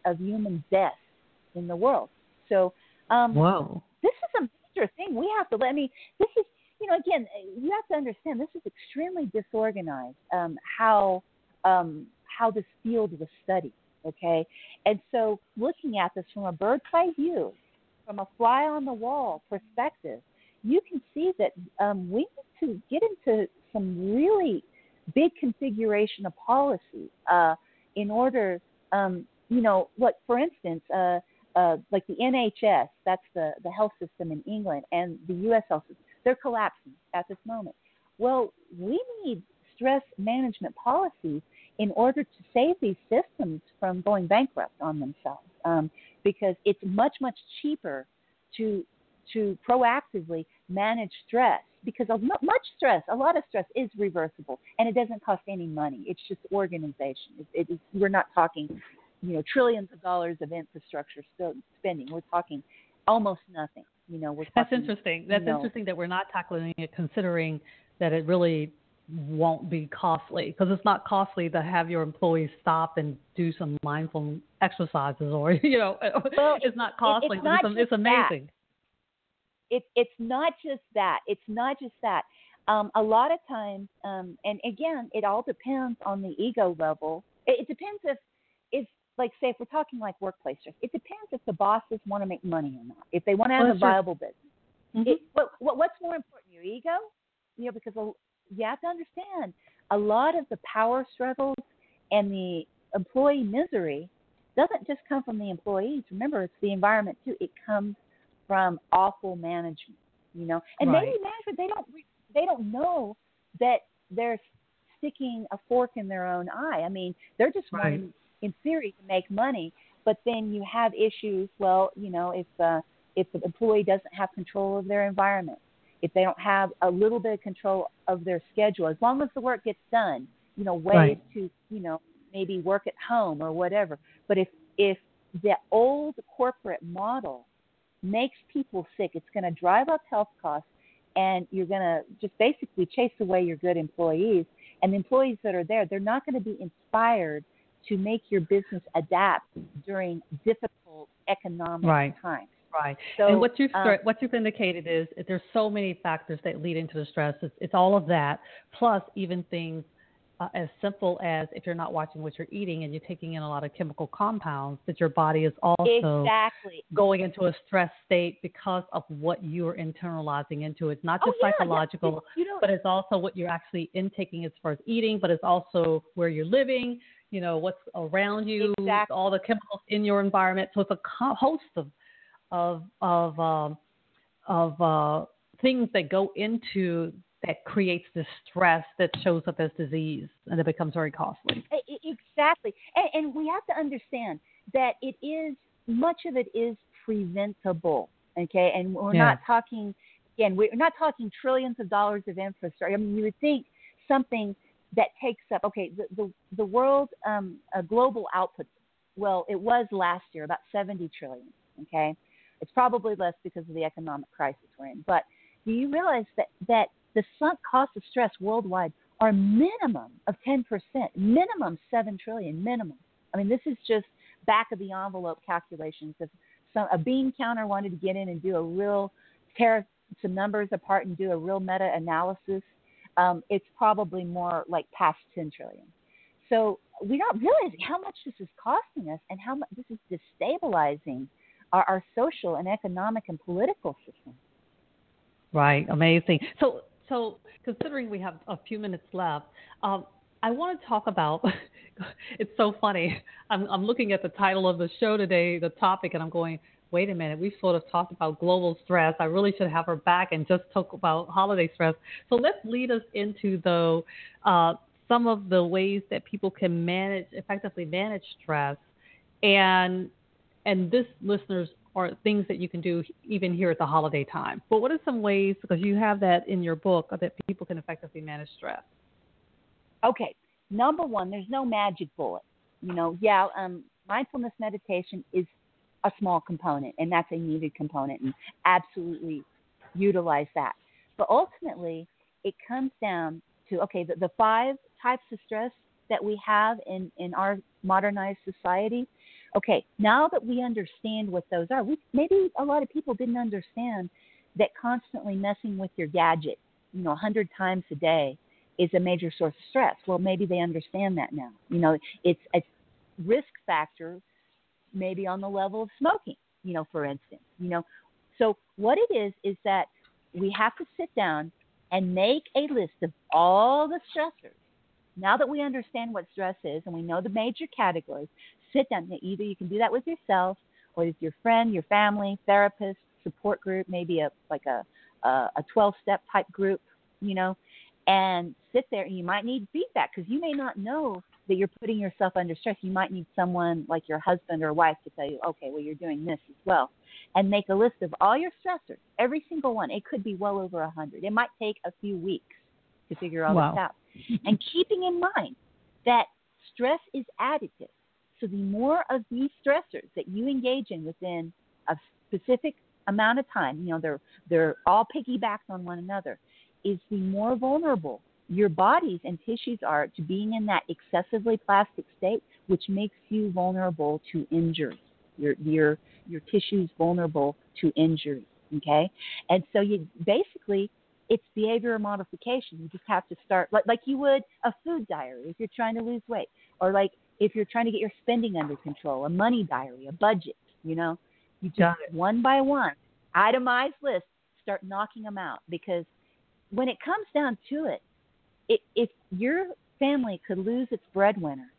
of human deaths in the world. So, um, whoa, this is a major thing. We have to. I mean, this is you know again you have to understand this is extremely disorganized. Um, how um, how this field was studied. Okay, and so looking at this from a bird's eye view, from a fly on the wall perspective, you can see that um, we need to get into some really big configuration of policy uh, in order, um, you know, what for instance, uh, uh, like the NHS, that's the, the health system in England, and the U.S. health system, they're collapsing at this moment. Well, we need stress management policies in order to save these systems from going bankrupt on themselves um, because it's much much cheaper to to proactively manage stress because much stress a lot of stress is reversible and it doesn't cost any money it's just organization it, it we're not talking you know trillions of dollars of infrastructure spending. We're talking almost nothing you know we're talking, that's interesting that's you know, interesting that we're not tackling it considering that it really won't be costly because it's not costly to have your employees stop and do some mindful exercises or you know well, it's not costly it's, not it's, it's amazing. It, it's not just that. It's not just that. Um, a lot of times um, and again it all depends on the ego level. It, it depends if if like say if we're talking like workplace stress it depends if the bosses want to make money or not if they want to have well, a viable business mm-hmm. it, what, what, what's more important your ego you know because you have to understand a lot of the power struggles and the employee misery doesn't just come from the employees. Remember, it's the environment too. It comes from awful management, you know. And right. maybe management they don't they don't know that they're sticking a fork in their own eye. I mean, they're just right. wanting, in theory, to make money. But then you have issues. Well, you know, if uh, if the employee doesn't have control of their environment, if they don't have a little bit of control of their schedule, as long as the work gets done, you know, ways right. to, you know, maybe work at home or whatever. But if if the old corporate model makes people sick, it's going to drive up health costs, and you're going to just basically chase away your good employees. And the employees that are there, they're not going to be inspired to make your business adapt during difficult economic right. times. Right. So, and what you've um, what you've indicated is there's so many factors that lead into the stress. It's, it's all of that, plus even things uh, as simple as if you're not watching what you're eating and you're taking in a lot of chemical compounds, that your body is also exactly going into a stress state because of what you're internalizing into. It's not Oh, just yeah, yeah. psychological, You know- but it's also what you're actually intaking as far as eating, but it's also where you're living. You know what's around you, Exactly. all the chemicals in your environment. So it's a host of of of um, of uh, things that go into that creates this stress that shows up as disease and it becomes very costly. Exactly. And, and we have to understand that it is, much of it is preventable. Okay. And we're Yeah. not talking, again, we're not talking trillions of dollars of infrastructure. I mean, you would think something that takes up, okay, the, the, the world um, global output, well, it was last year about 70 trillion. Okay. It's probably less because of the economic crisis we're in. But do you realize that, that the sunk cost of stress worldwide are minimum of 10%, minimum 7 trillion, minimum. I mean, this is just back of the envelope calculations. If some, a bean counter wanted to get in and do a real, tear some numbers apart and do a real meta analysis, um, it's probably more like past 10 trillion. So we're not realizing how much this is costing us and how much this is destabilizing our, our social and economic and political system. Right, amazing. So, so considering we have a few minutes left, um, I want to talk about. it's so funny. I'm, I'm looking at the title of the show today, the topic, and I'm going, wait a minute. We sort of talked about global stress. I really should have her back and just talk about holiday stress. So let's lead us into though uh, some of the ways that people can manage effectively manage stress, and and this listeners are things that you can do even here at the holiday time. But what are some ways because you have that in your book that people can effectively manage stress? Okay, number one, there's no magic bullet. You know, yeah, um, mindfulness meditation is a small component, and that's a needed component, and absolutely utilize that. But ultimately, it comes down to okay, the, the five types of stress that we have in, in our modernized society. Okay, now that we understand what those are, we, maybe a lot of people didn't understand that constantly messing with your gadget, you know, 100 times a day is a major source of stress. Well, maybe they understand that now. You know, it's a risk factor, maybe on the level of smoking, you know, for instance. You know, so what it is is that we have to sit down and make a list of all the stressors. Now that we understand what stress is and we know the major categories, sit down. Either you can do that with yourself or with your friend, your family, therapist, support group, maybe a like a a 12 step type group, you know, and sit there and you might need feedback because you may not know that you're putting yourself under stress. You might need someone like your husband or wife to tell you, okay, well, you're doing this as well. And make a list of all your stressors, every single one. It could be well over a 100. It might take a few weeks to figure all wow. this out. and keeping in mind that stress is additive. So the more of these stressors that you engage in within a specific amount of time, you know, they're, they're all piggybacked on one another is the more vulnerable your bodies and tissues are to being in that excessively plastic state, which makes you vulnerable to injury. Your your your tissues vulnerable to injury. Okay, and so you basically it's behavioral modification. You just have to start like like you would a food diary if you're trying to lose weight, or like if you're trying to get your spending under control, a money diary, a budget. You know, you just one by one, itemized list, start knocking them out because when it comes down to it if your family could lose its breadwinner,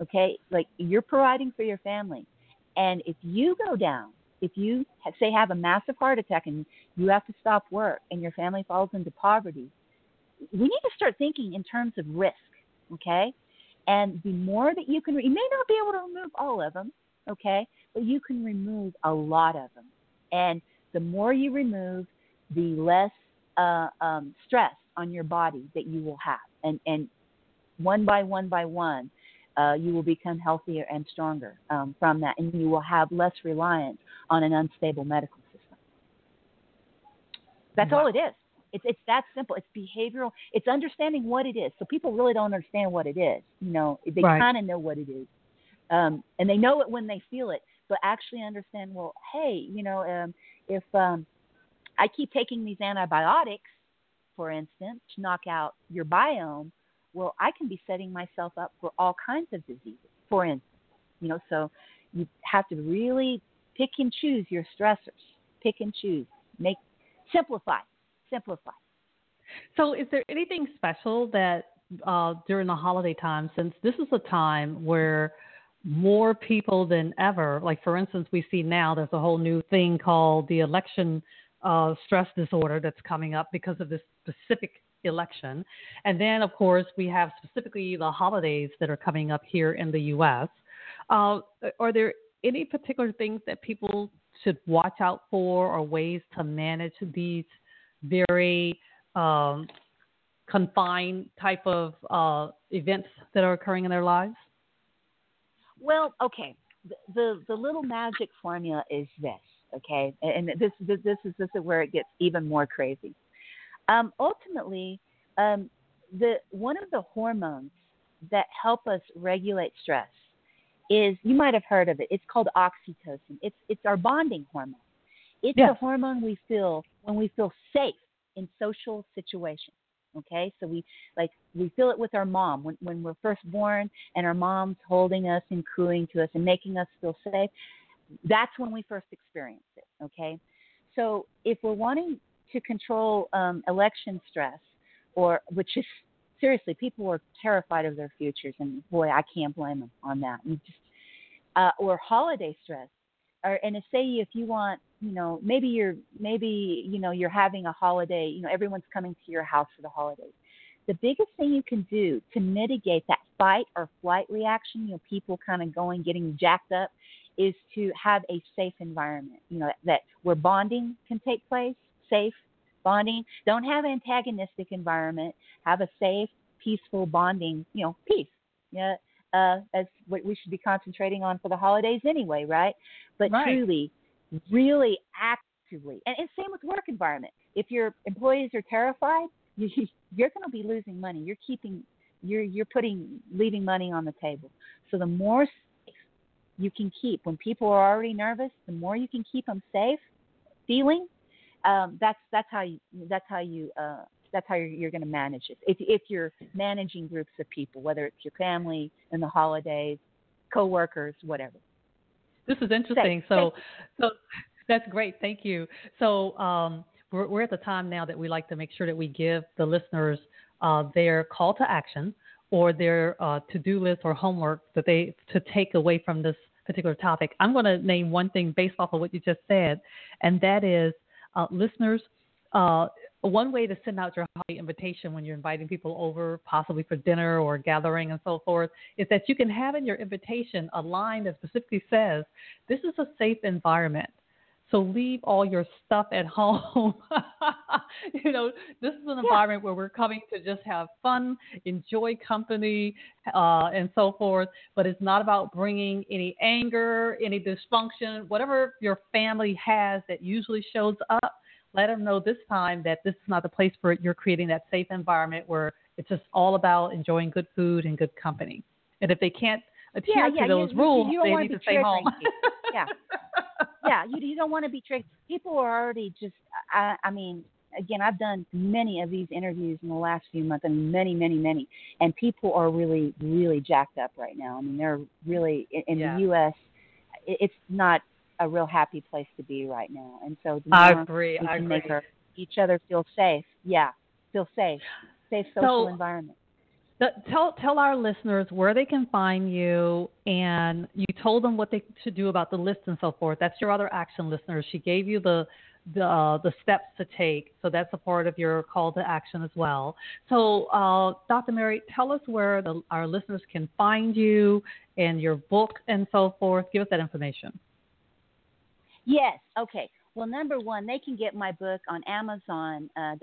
okay, like you're providing for your family, and if you go down, if you say have a massive heart attack and you have to stop work and your family falls into poverty, we need to start thinking in terms of risk, okay? And the more that you can, you may not be able to remove all of them, okay, but you can remove a lot of them. And the more you remove, the less uh, um, stress on your body that you will have, and and one by one by one, uh, you will become healthier and stronger um, from that, and you will have less reliance on an unstable medical system. That's wow. all it is. It's it's that simple. It's behavioral. It's understanding what it is. So people really don't understand what it is. You know, they right. kind of know what it is, um, and they know it when they feel it. But actually understand. Well, hey, you know, um, if um, I keep taking these antibiotics, for instance, to knock out your biome, well, I can be setting myself up for all kinds of diseases, for instance. You know, so you have to really pick and choose your stressors. Pick and choose. Make simplify. Simplify. So, is there anything special that uh, during the holiday time, since this is a time where more people than ever, like for instance, we see now there's a whole new thing called the election uh, stress disorder that's coming up because of this specific election. And then, of course, we have specifically the holidays that are coming up here in the U.S. Uh, are there any particular things that people should watch out for or ways to manage these very um, confined type of uh, events that are occurring in their lives? Well, okay. The, the, the little magic formula is this okay? And this this, this is this is where it gets even more crazy. Um, ultimately, um, the one of the hormones that help us regulate stress is you might have heard of it. It's called oxytocin. It's it's our bonding hormone. It's yeah. the hormone we feel when we feel safe in social situations. Okay, so we like we feel it with our mom when when we're first born and our mom's holding us and cooing to us and making us feel safe that's when we first experience it. Okay, so if we're wanting to control um, election stress, or which is seriously, people are terrified of their futures, and boy, I can't blame them on that. You just uh, or holiday stress, or and if say if you want, you know, maybe you're maybe you know you're having a holiday, you know, everyone's coming to your house for the holidays. The biggest thing you can do to mitigate that fight or flight reaction, you know, people kind of going getting jacked up, is to have a safe environment. You know, that where bonding can take place, safe bonding. Don't have antagonistic environment. Have a safe, peaceful bonding. You know, peace. Yeah, uh, as what we should be concentrating on for the holidays anyway, right? But right. truly, really actively, and, and same with work environment. If your employees are terrified, you, you're going to be losing money. You're keeping, you're you're putting, leaving money on the table. So the more safe you can keep when people are already nervous, the more you can keep them safe, feeling um, that's that's how you that's how you uh, that's how you're, you're going to manage it. If if you're managing groups of people, whether it's your family in the holidays, coworkers, whatever. This is interesting. So so that's great. Thank you. So um, we're we're at the time now that we like to make sure that we give the listeners uh, their call to action or their uh, to-do list or homework that they to take away from this particular topic. I'm going to name one thing based off of what you just said, and that is uh, listeners, uh, one way to send out your holiday invitation when you're inviting people over, possibly for dinner or gathering and so forth, is that you can have in your invitation a line that specifically says, This is a safe environment. So leave all your stuff at home. you know, this is an environment where we're coming to just have fun, enjoy company, uh, and so forth. But it's not about bringing any anger, any dysfunction, whatever your family has that usually shows up. Let them know this time that this is not the place for it. You're creating that safe environment where it's just all about enjoying good food and good company. And if they can't adhere yeah, yeah, to those you, rules, you, you they need to stay home. yeah. you you don't want to be tricked. People are already just. I, I mean, again, I've done many of these interviews in the last few months, and many, many, many, and people are really, really jacked up right now. I mean, they're really in, yeah. the U.S. It's not a real happy place to be right now, and so I agree. We I can agree. make our, each other feel safe. Yeah, feel safe, safe social So- environment. Tell tell our listeners where they can find you, and you told them what they should do about the list and so forth. That's your other action, listeners. She gave you the the uh, the steps to take, so that's a part of your call to action as well. So, uh, Dr. Mary, tell us where the, our listeners can find you and your book and so forth. Give us that information. Yes. Okay. Well, number one, they can get my book on Amazon.com. Uh,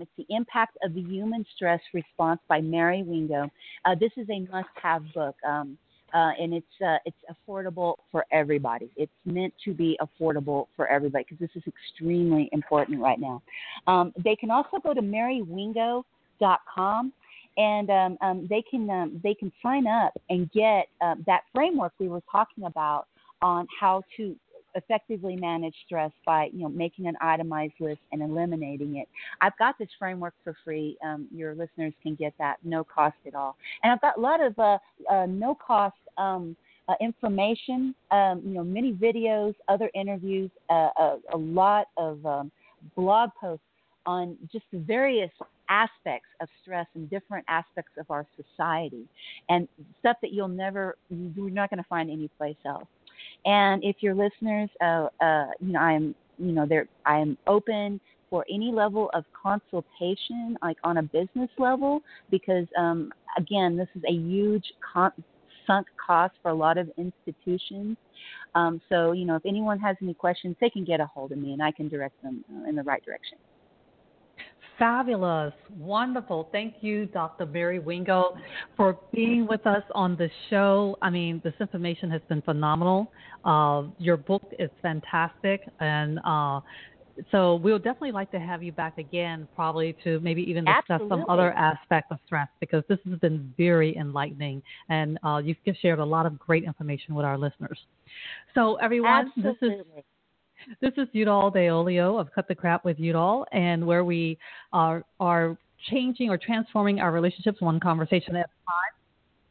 it's The Impact of the Human Stress Response by Mary Wingo. Uh, this is a must-have book, um, uh, and it's uh, it's affordable for everybody. It's meant to be affordable for everybody because this is extremely important right now. Um, they can also go to marywingo.com and um, um, they can um, they can sign up and get uh, that framework we were talking about on how to effectively manage stress by you know making an itemized list and eliminating it. I've got this framework for free. Um, your listeners can get that no cost at all, and I've got a lot of uh, uh, no cost. Um, uh, information, um, you know, many videos, other interviews, uh, a, a lot of um, blog posts on just the various aspects of stress and different aspects of our society, and stuff that you'll never, you're not going to find anyplace else. And if your listeners, uh, uh, you know, I am, you know, there, I am open for any level of consultation, like on a business level, because um, again, this is a huge con- sunk cost for a lot of institutions. Um, so, you know, if anyone has any questions, they can get a hold of me, and I can direct them uh, in the right direction. Fabulous. Wonderful. Thank you, Dr. Mary Wingo, for being with us on the show. I mean, this information has been phenomenal. Uh, your book is fantastic. And uh, so we'll definitely like to have you back again, probably to maybe even discuss Absolutely. some other aspect of stress, because this has been very enlightening. And uh, you've shared a lot of great information with our listeners. So, everyone, this is Absolutely. This is Udall Deolio of Cut the Crap with Udall, and where we are are changing or transforming our relationships one conversation at a time.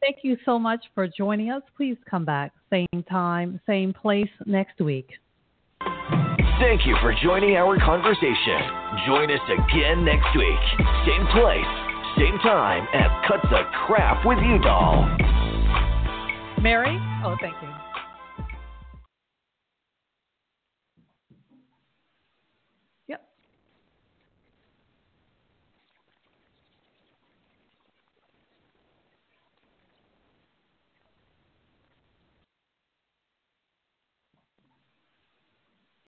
Thank you so much for joining us. Please come back, same time, same place next week. Thank you for joining our conversation. Join us again next week. Same place, same time at Cut the Crap with Udall. Mary? Oh, thank you.